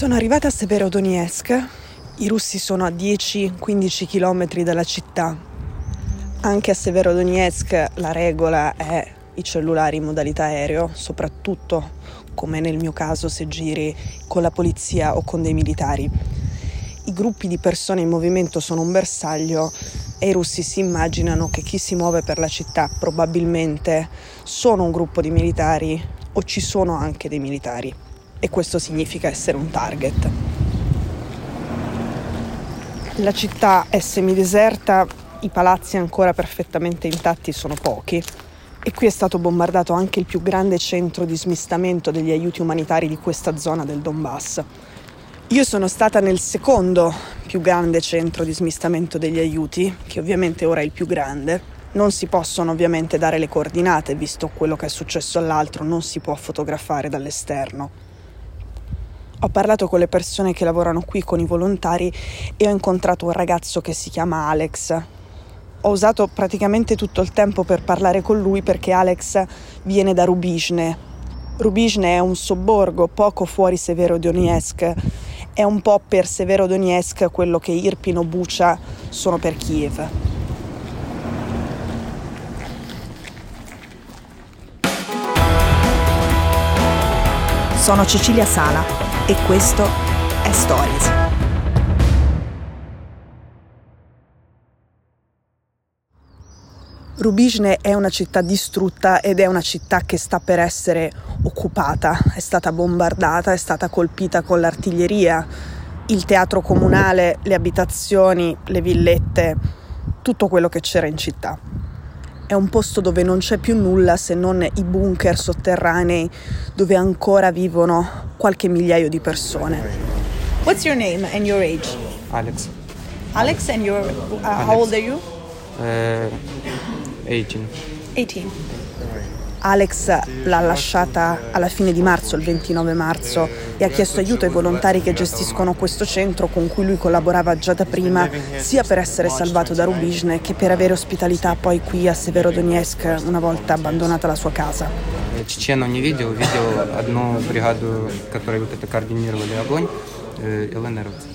Sono arrivata a Severodonetsk. I russi sono a 10-15 km dalla città. Anche a Severodonetsk la regola è i cellulari in modalità aereo, soprattutto come nel mio caso se giri con la polizia o con dei militari. I gruppi di persone in movimento sono un bersaglio e i russi si immaginano che chi si muove per la città probabilmente sono un gruppo di militari o ci sono anche dei militari e questo significa essere un target. La città è semideserta, i palazzi ancora perfettamente intatti sono pochi e qui è stato bombardato anche il più grande centro di smistamento degli aiuti umanitari di questa zona del Donbass. Io sono stata nel secondo più grande centro di smistamento degli aiuti, che ovviamente ora è il più grande. Non si possono ovviamente dare le coordinate, visto quello che è successo all'altro, non si può fotografare dall'esterno. Ho parlato con le persone che lavorano qui, con i volontari, e ho incontrato un ragazzo che si chiama Alex. Ho usato praticamente tutto il tempo per parlare con lui perché Alex viene da Rubizhne. Rubizhne è un sobborgo poco fuori Severodonetsk. È un po' per Severodonetsk quello che Irpin o Bucha sono per Kiev. Sono Cecilia Sala e questo è Stories. Rubizhne è una città distrutta ed è una città che sta per essere occupata, è stata bombardata, è stata colpita con l'artiglieria, il teatro comunale, le abitazioni, le villette, tutto quello che c'era in città. È un posto dove non c'è più nulla se non i bunker sotterranei dove ancora vivono qualche migliaio di persone. What's your name and your age? Alex. Alex and your uh, Alex. how old are you? Uh, 18. 18. Alex l'ha lasciata alla fine di marzo, il 29 marzo, e ha chiesto aiuto ai volontari che gestiscono questo centro con cui lui collaborava già da prima, sia per essere salvato da Rubizhne che per avere ospitalità poi qui a Severodonetsk una volta abbandonata la sua casa. Ceceno не видел, видел одну бригаду, которая вот это координировали огонь.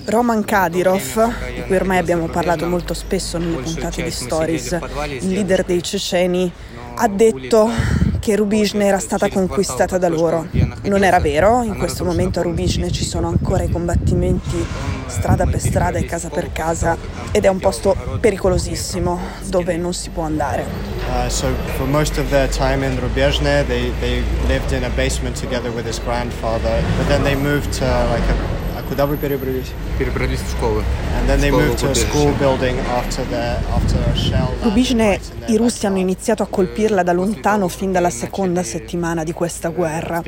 Roman Kadyrov, di cui ormai abbiamo parlato molto spesso nelle puntate di Stories, il leader dei ceceni, ha detto che Rubizhne era stata conquistata da loro. Non era vero, in questo momento a Rubizhne ci sono ancora i combattimenti strada per strada e casa per casa ed è un posto pericolosissimo dove non si può andare. Uh, so for most of their time in Rubizhne they, in a basement together with his grandfather, but then they moved to Куда вы перебрались? Перебрались в школу. And then they moved to a school building after the, after a shell. Rubizhne, i russi hanno iniziato a colpirla da lontano fin dalla seconda settimana di questa guerra.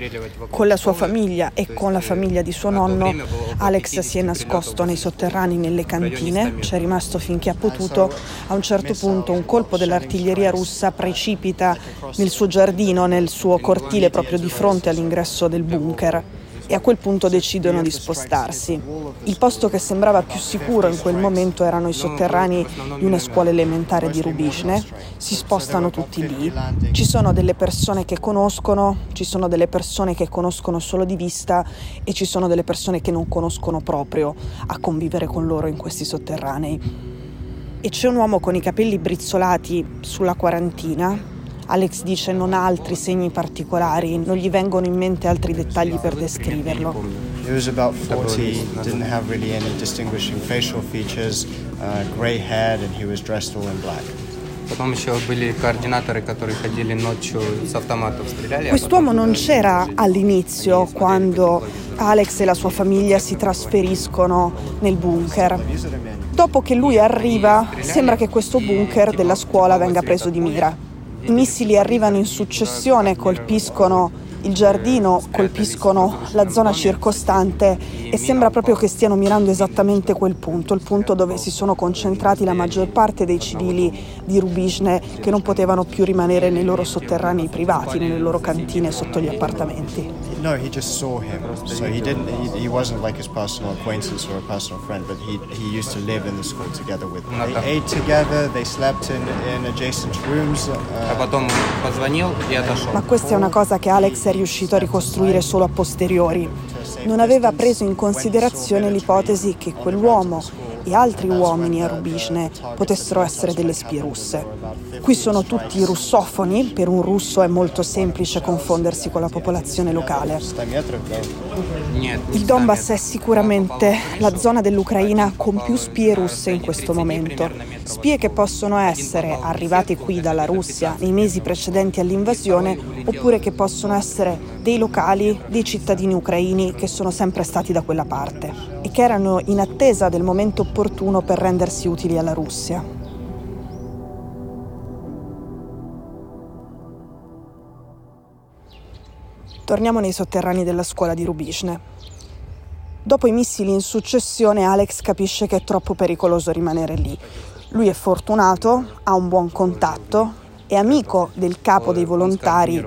Con la sua famiglia e con la famiglia di suo nonno, Alex si è nascosto nei sotterranei nelle cantine, c'è rimasto finché ha potuto. A un certo punto un colpo dell'artiglieria russa precipita nel suo giardino, nel suo cortile proprio di fronte all'ingresso del bunker e a quel punto decidono di spostarsi. Il posto che sembrava più sicuro in quel momento erano i sotterranei di una scuola elementare di Rubizhne. Si spostano tutti lì. Ci sono delle persone che conoscono, ci sono delle persone che conoscono solo di vista e ci sono delle persone che non conoscono proprio a convivere con loro in questi sotterranei. E c'è un uomo con i capelli brizzolati sulla quarantina Alex dice non ha altri segni particolari, non gli vengono in mente altri dettagli per descriverlo. He was about 40, didn't have really any distinguishing facial features, uh, gray haired and he was dressed all in black. Quest'uomo non c'era all'inizio quando Alex e la sua famiglia si trasferiscono nel bunker. Dopo che lui arriva, sembra che questo bunker della scuola venga preso di mira. Missili arrivano in successione, colpiscono il giardino, colpiscono la zona circostante e sembra proprio che stiano mirando esattamente quel punto, il punto dove si sono concentrati la maggior parte dei civili di Rubizhne che non potevano più rimanere nei loro sotterranei privati, nelle loro cantine sotto gli appartamenti. No, he just saw him. So he didn't he, he wasn't like his personal acquaintance or a personal friend, but he he used to live in the school together with them. They ate together, they slept in, in adjacent rooms. Uh, Ma questa è una cosa che Alex è riuscito a ricostruire solo a posteriori. non aveva preso in considerazione l'ipotesi che quell'uomo e altri uomini a Rubisne potessero essere delle spie russe. Qui sono tutti russofoni, per un russo è molto semplice confondersi con la popolazione locale. Il Donbass è sicuramente la zona dell'Ucraina con più spie russe in questo momento. Spie che possono essere arrivate qui dalla Russia nei mesi precedenti all'invasione oppure che possono essere dei locali, dei cittadini ucraini che sono sempre stati da quella parte e che erano in attesa del momento opportuno per rendersi utili alla Russia. Torniamo nei sotterranei della scuola di Rubisne. Dopo i missili in successione, Alex capisce che è troppo pericoloso rimanere lì. Lui è fortunato, ha un buon contatto, è amico del capo dei volontari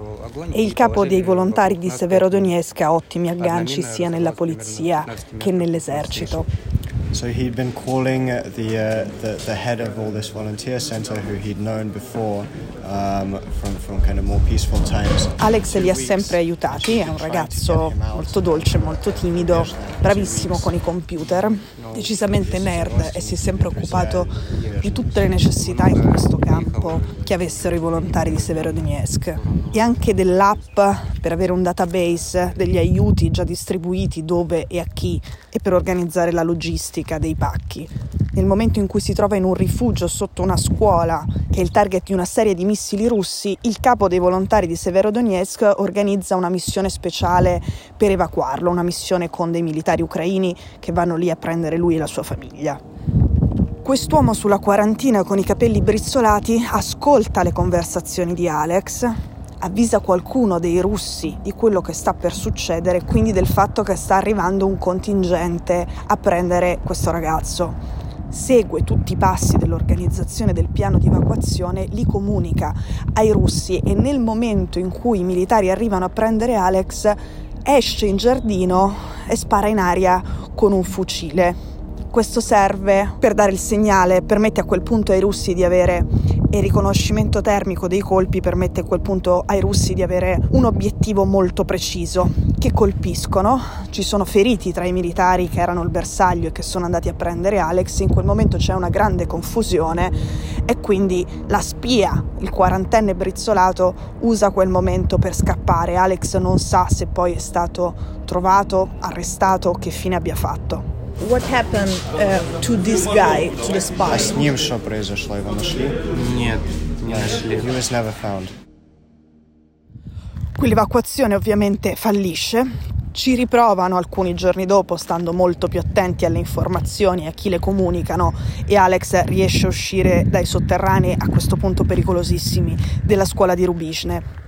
e il capo dei volontari di Severodonetsk ha ottimi agganci sia nella polizia che nell'esercito. So he'd been calling the, uh, the, the head of all this volunteer center who he'd known before um. Alex li ha sempre aiutati, è un ragazzo molto dolce, molto timido, bravissimo con i computer, decisamente nerd e si è sempre occupato di tutte le necessità in questo campo che avessero i volontari di Severodonetsk e anche dell'app per avere un database degli aiuti già distribuiti dove e a chi e per organizzare la logistica dei pacchi. Nel momento in cui si trova in un rifugio sotto una scuola che è il target di una serie di missili russi, il capo dei volontari di Severodonetsk organizza una missione speciale per evacuarlo, una missione con dei militari ucraini che vanno lì a prendere lui e la sua famiglia. Quest'uomo sulla quarantina con i capelli brizzolati ascolta le conversazioni di Alex avvisa qualcuno dei russi di quello che sta per succedere, quindi del fatto che sta arrivando un contingente a prendere questo ragazzo. Segue tutti i passi dell'organizzazione del piano di evacuazione, li comunica ai russi e nel momento in cui i militari arrivano a prendere Alex esce in giardino e spara in aria con un fucile. Questo serve per dare il segnale, permette a quel punto ai russi di avere e riconoscimento termico dei colpi permette a quel punto ai russi di avere un obiettivo molto preciso che colpiscono. Ci sono feriti tra i militari che erano il bersaglio e che sono andati a prendere Alex. In quel momento c'è una grande confusione e quindi la spia, il quarantenne brizzolato, usa quel momento per scappare. Alex non sa se poi è stato trovato, arrestato, che fine abbia fatto. What happened uh, to this guy, to the spy? С ним что произошло? Его нашли? Нет, не нашли. He was never found. Qui l'evacuazione ovviamente fallisce. Ci riprovano alcuni giorni dopo, stando molto più attenti alle informazioni e a chi le comunicano, e Alex riesce a uscire dai sotterranei a questo punto pericolosissimi della scuola di Rubisne.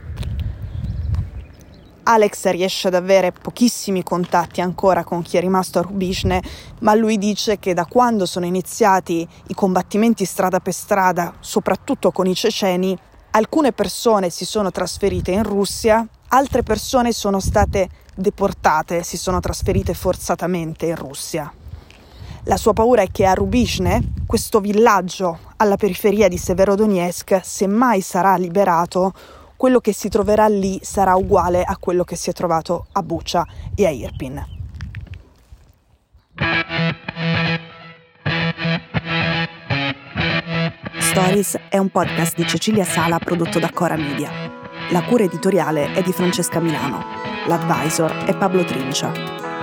Alex riesce ad avere pochissimi contatti ancora con chi è rimasto a Rubisne, ma lui dice che da quando sono iniziati i combattimenti strada per strada, soprattutto con i ceceni, alcune persone si sono trasferite in Russia, altre persone sono state deportate, si sono trasferite forzatamente in Russia. La sua paura è che a Rubisne, questo villaggio alla periferia di Severodonetsk, se mai sarà liberato, quello che si troverà lì sarà uguale a quello che si è trovato a Bucha e a Irpin. Stories è un podcast di Cecilia Sala prodotto da Cora Media. La cura editoriale è di Francesca Milano. L'advisor è Pablo Trincia.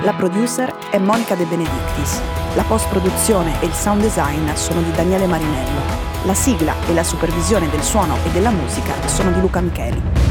La producer è Monica De Benedictis. La post-produzione e il sound design sono di Daniele Marinello. La sigla e la supervisione del suono e della musica sono di Luca Micheli.